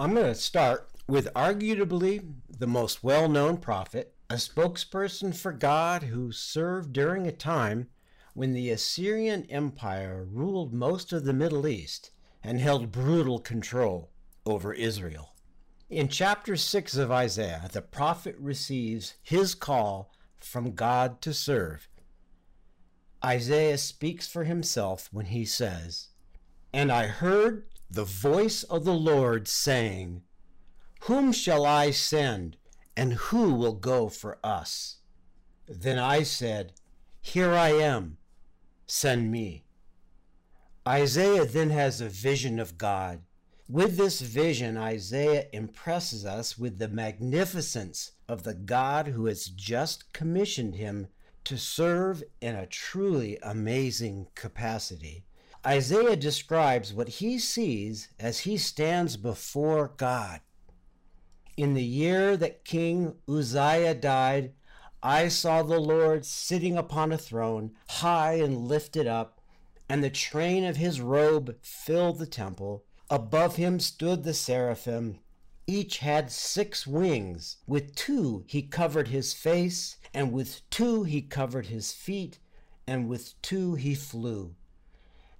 I'm going to start with arguably the most well known prophet, a spokesperson for God who served during a time when the Assyrian Empire ruled most of the Middle East and held brutal control over Israel. In chapter 6 of Isaiah, the prophet receives his call from God to serve. Isaiah speaks for himself when he says, And I heard the voice of the Lord saying, Whom shall I send, and who will go for us? Then I said, Here I am, send me. Isaiah then has a vision of God. With this vision, Isaiah impresses us with the magnificence of the God who has just commissioned him to serve in a truly amazing capacity. Isaiah describes what he sees as he stands before God. In the year that King Uzziah died, I saw the Lord sitting upon a throne, high and lifted up, and the train of his robe filled the temple. Above him stood the seraphim. Each had six wings. With two he covered his face, and with two he covered his feet, and with two he flew.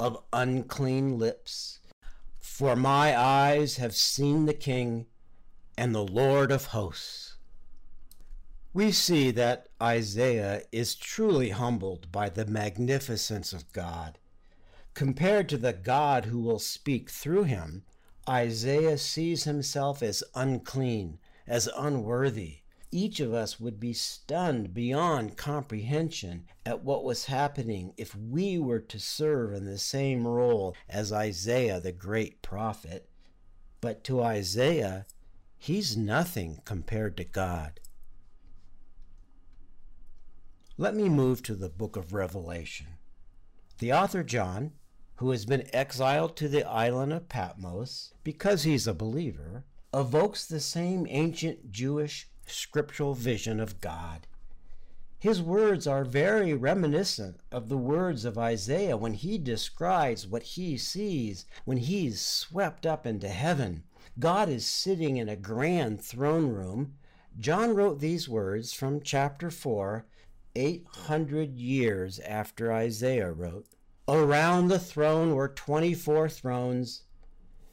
of unclean lips. For my eyes have seen the King and the Lord of hosts. We see that Isaiah is truly humbled by the magnificence of God. Compared to the God who will speak through him, Isaiah sees himself as unclean, as unworthy, each of us would be stunned beyond comprehension at what was happening if we were to serve in the same role as Isaiah, the great prophet. But to Isaiah, he's nothing compared to God. Let me move to the book of Revelation. The author John, who has been exiled to the island of Patmos because he's a believer, evokes the same ancient Jewish scriptural vision of God. His words are very reminiscent of the words of Isaiah when he describes what he sees when he's swept up into heaven. God is sitting in a grand throne room. John wrote these words from chapter 4, 800 years after Isaiah wrote. Around the throne were 24 thrones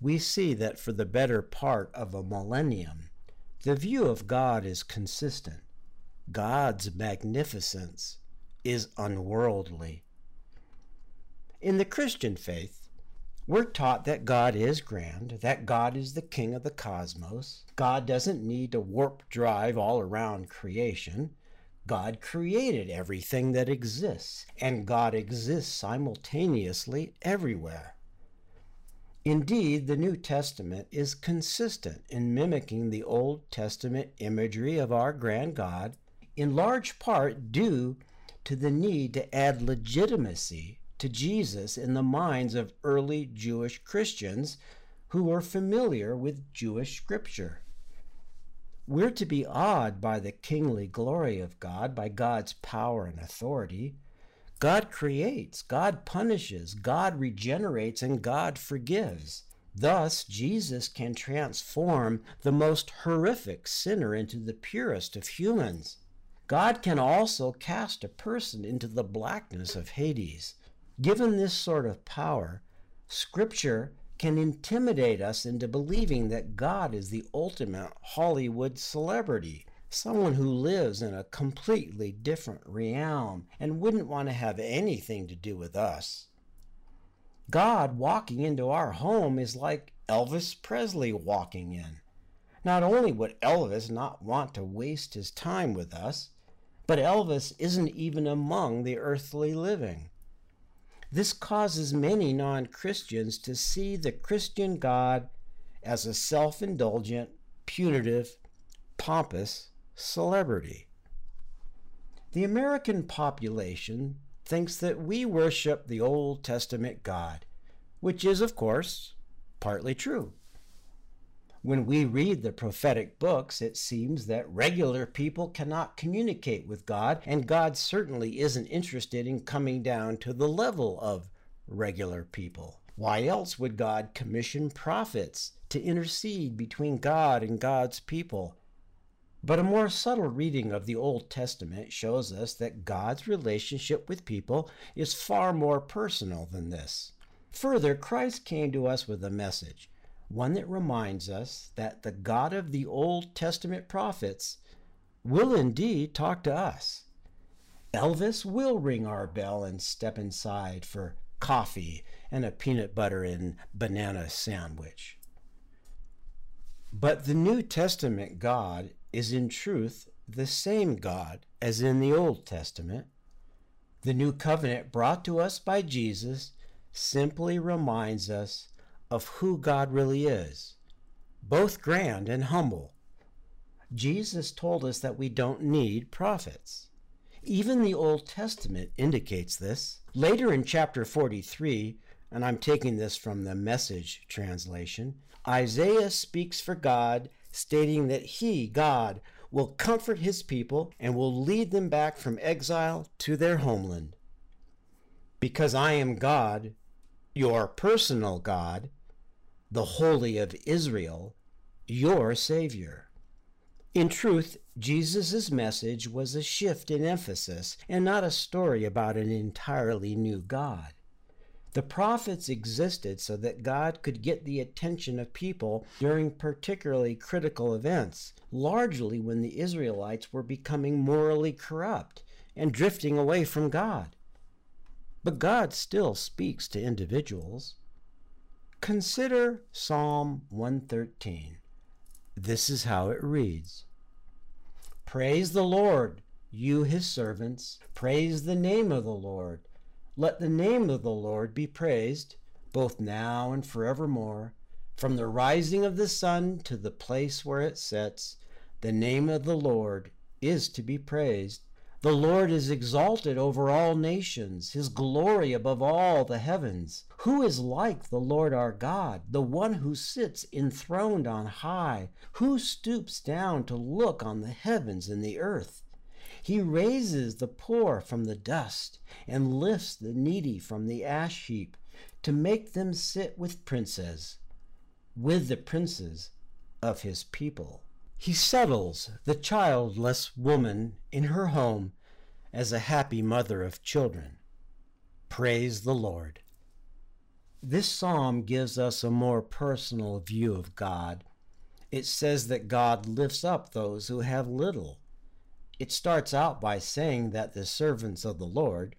we see that for the better part of a millennium, the view of God is consistent. God's magnificence is unworldly. In the Christian faith, we're taught that God is grand, that God is the king of the cosmos. God doesn't need to warp drive all around creation. God created everything that exists, and God exists simultaneously everywhere. Indeed, the New Testament is consistent in mimicking the Old Testament imagery of our grand God, in large part due to the need to add legitimacy to Jesus in the minds of early Jewish Christians who were familiar with Jewish scripture. We're to be awed by the kingly glory of God, by God's power and authority, God creates, God punishes, God regenerates, and God forgives. Thus, Jesus can transform the most horrific sinner into the purest of humans. God can also cast a person into the blackness of Hades. Given this sort of power, Scripture can intimidate us into believing that God is the ultimate Hollywood celebrity, someone who lives in a completely different realm and wouldn't want to have anything to do with us. God walking into our home is like Elvis Presley walking in. Not only would Elvis not want to waste his time with us, but Elvis isn't even among the earthly living. This causes many non Christians to see the Christian God as a self indulgent, punitive, pompous celebrity. The American population thinks that we worship the Old Testament God, which is, of course, partly true. When we read the prophetic books, it seems that regular people cannot communicate with God, and God certainly isn't interested in coming down to the level of regular people. Why else would God commission prophets to intercede between God and God's people? But a more subtle reading of the Old Testament shows us that God's relationship with people is far more personal than this. Further, Christ came to us with a message one that reminds us that the God of the Old Testament prophets will indeed talk to us. Elvis will ring our bell and step inside for coffee and a peanut butter and banana sandwich. But the New Testament God is in truth the same God as in the Old Testament. The new covenant brought to us by Jesus simply reminds us of who God really is, both grand and humble. Jesus told us that we don't need prophets. Even the Old Testament indicates this. Later in chapter 43, and I'm taking this from the message translation, Isaiah speaks for God, stating that he, God, will comfort his people and will lead them back from exile to their homeland. Because I am God, your personal God, the Holy of Israel, your Savior. In truth, Jesus' message was a shift in emphasis and not a story about an entirely new God. The prophets existed so that God could get the attention of people during particularly critical events, largely when the Israelites were becoming morally corrupt and drifting away from God. But God still speaks to individuals. Consider Psalm 113. This is how it reads Praise the Lord, you his servants. Praise the name of the Lord. Let the name of the Lord be praised, both now and forevermore. From the rising of the sun to the place where it sets, the name of the Lord is to be praised. The Lord is exalted over all nations, his glory above all the heavens. Who is like the Lord our God, the one who sits enthroned on high, who stoops down to look on the heavens and the earth? He raises the poor from the dust and lifts the needy from the ash heap to make them sit with princes, with the princes of his people. He settles the childless woman in her home as a happy mother of children. Praise the Lord. This psalm gives us a more personal view of God. It says that God lifts up those who have little. It starts out by saying that the servants of the Lord,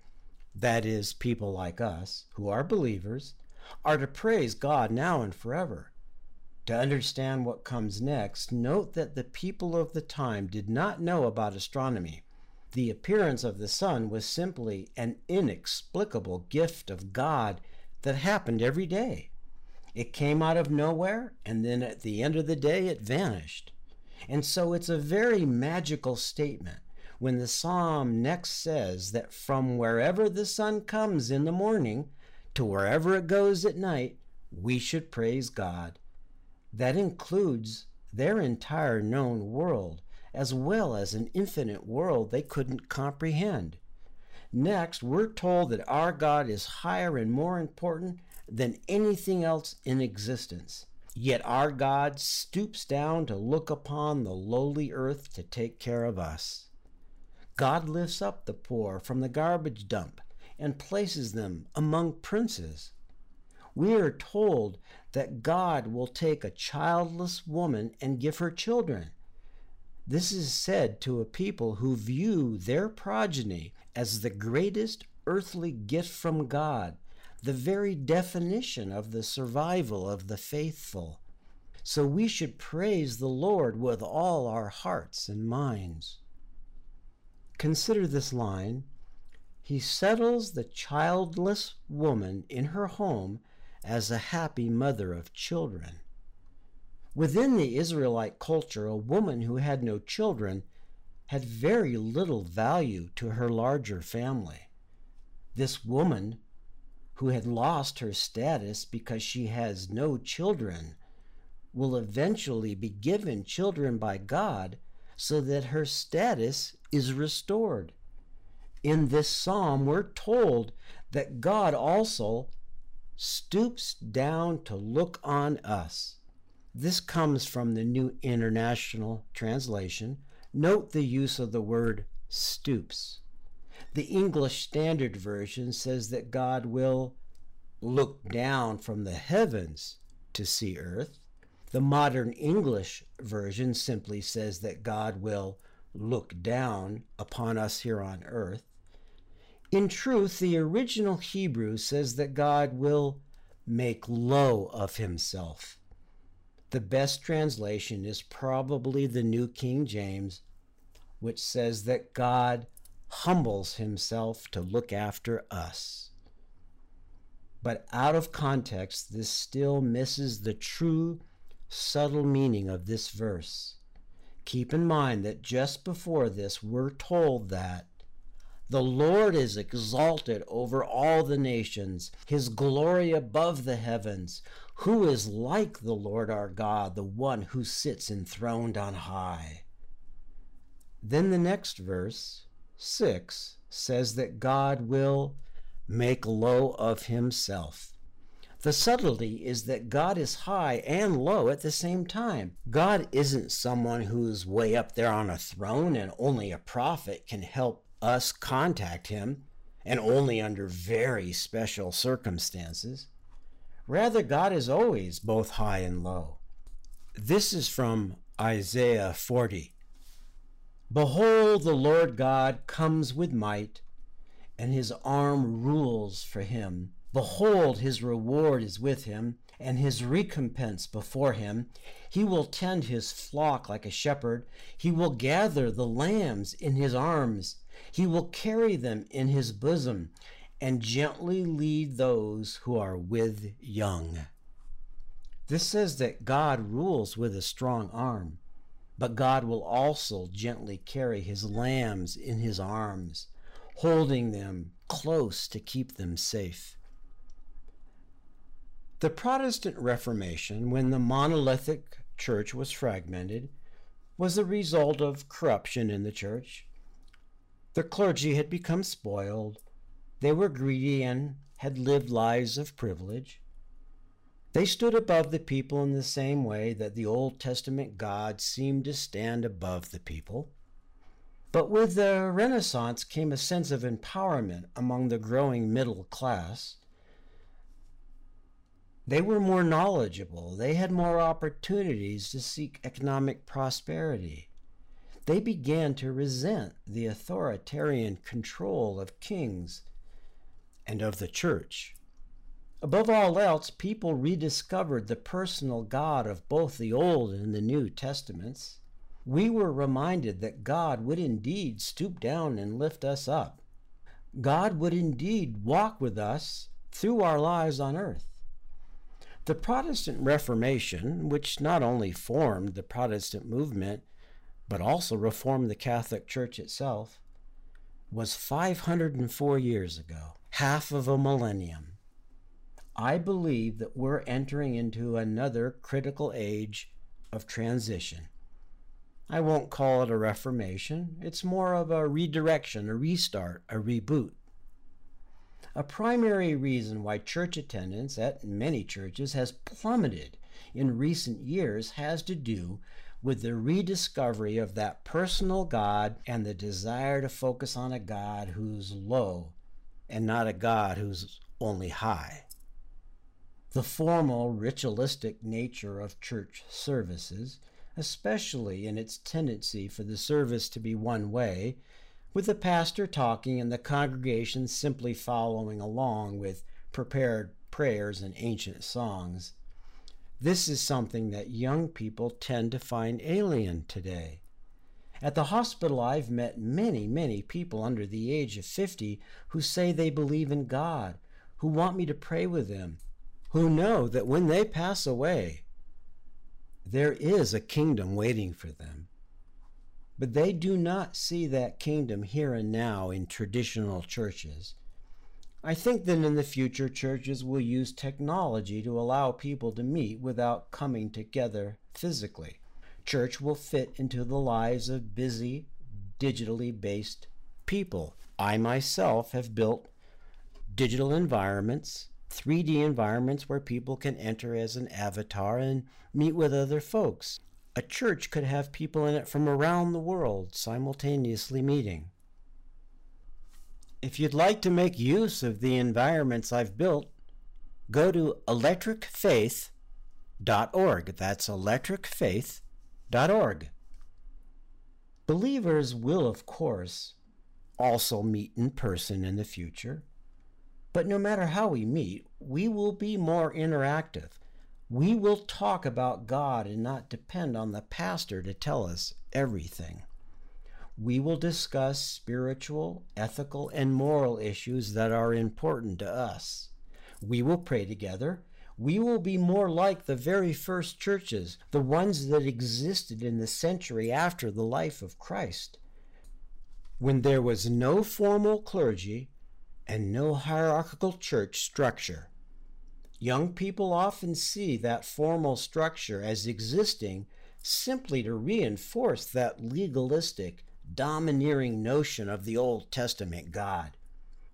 that is, people like us, who are believers, are to praise God now and forever. To understand what comes next, note that the people of the time did not know about astronomy. The appearance of the sun was simply an inexplicable gift of God that happened every day. It came out of nowhere, and then at the end of the day, it vanished. And so it's a very magical statement when the psalm next says that from wherever the sun comes in the morning to wherever it goes at night, we should praise God that includes their entire known world, as well as an infinite world they couldn't comprehend. Next, we're told that our God is higher and more important than anything else in existence. Yet our God stoops down to look upon the lowly earth to take care of us. God lifts up the poor from the garbage dump and places them among princes. we are told that God will take a childless woman and give her children. This is said to a people who view their progeny as the greatest earthly gift from God, the very definition of the survival of the faithful. So we should praise the Lord with all our hearts and minds. Consider this line He settles the childless woman in her home as a happy mother of children. Within the Israelite culture, a woman who had no children had very little value to her larger family. This woman, who had lost her status because she has no children, will eventually be given children by God so that her status is restored. In this psalm, we're told that God also stoops down to look on us. This comes from the New International Translation. Note the use of the word stoops. The English Standard Version says that God will look down from the heavens to see earth. The modern English version simply says that God will look down upon us here on earth. In truth, the original Hebrew says that God will make low of himself. The best translation is probably the New King James, which says that God humbles himself to look after us. But out of context, this still misses the true, subtle meaning of this verse. Keep in mind that just before this, we're told that the Lord is exalted over all the nations, his glory above the heavens. Who is like the Lord our God, the one who sits enthroned on high? Then the next verse, 6, says that God will make low of himself. The subtlety is that God is high and low at the same time. God isn't someone who's way up there on a throne and only a prophet can help us contact him, and only under very special circumstances. Rather, God is always both high and low. This is from Isaiah 40. Behold, the Lord God comes with might, and his arm rules for him. Behold, his reward is with him, and his recompense before him. He will tend his flock like a shepherd. He will gather the lambs in his arms he will carry them in his bosom and gently lead those who are with young. This says that God rules with a strong arm, but God will also gently carry his lambs in his arms, holding them close to keep them safe. The Protestant Reformation, when the monolithic church was fragmented, was the result of corruption in the church the clergy had become spoiled. They were greedy and had lived lives of privilege. They stood above the people in the same way that the Old Testament God seemed to stand above the people. But with the Renaissance came a sense of empowerment among the growing middle class. They were more knowledgeable. They had more opportunities to seek economic prosperity they began to resent the authoritarian control of kings and of the church. Above all else, people rediscovered the personal God of both the Old and the New Testaments. We were reminded that God would indeed stoop down and lift us up. God would indeed walk with us through our lives on earth. The Protestant Reformation, which not only formed the Protestant movement, but also reformed the Catholic Church itself, was 504 years ago, half of a millennium. I believe that we're entering into another critical age of transition. I won't call it a reformation, it's more of a redirection, a restart, a reboot. A primary reason why church attendance at many churches has plummeted in recent years has to do with the rediscovery of that personal God and the desire to focus on a God who's low and not a God who's only high. The formal, ritualistic nature of church services, especially in its tendency for the service to be one way, with the pastor talking and the congregation simply following along with prepared prayers and ancient songs. This is something that young people tend to find alien today. At the hospital, I've met many, many people under the age of 50 who say they believe in God, who want me to pray with them, who know that when they pass away, there is a kingdom waiting for them. But they do not see that kingdom here and now in traditional churches. I think that in the future, churches will use technology to allow people to meet without coming together physically. Church will fit into the lives of busy, digitally based people. I myself have built digital environments, 3D environments where people can enter as an avatar and meet with other folks. A church could have people in it from around the world simultaneously meeting. If you'd like to make use of the environments I've built, go to electricfaith.org. That's electricfaith.org. Believers will, of course, also meet in person in the future. But no matter how we meet, we will be more interactive. We will talk about God and not depend on the pastor to tell us everything we will discuss spiritual, ethical, and moral issues that are important to us. We will pray together. We will be more like the very first churches, the ones that existed in the century after the life of Christ, when there was no formal clergy and no hierarchical church structure. Young people often see that formal structure as existing simply to reinforce that legalistic domineering notion of the Old Testament God.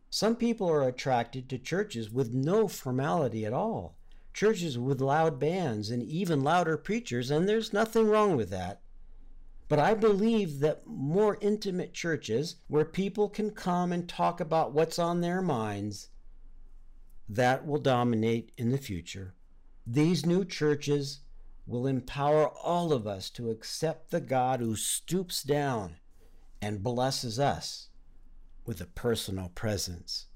Some people are attracted to churches with no formality at all, churches with loud bands and even louder preachers, and there's nothing wrong with that. But I believe that more intimate churches where people can come and talk about what's on their minds, that will dominate in the future. These new churches will empower all of us to accept the God who stoops down and blesses us with a personal presence.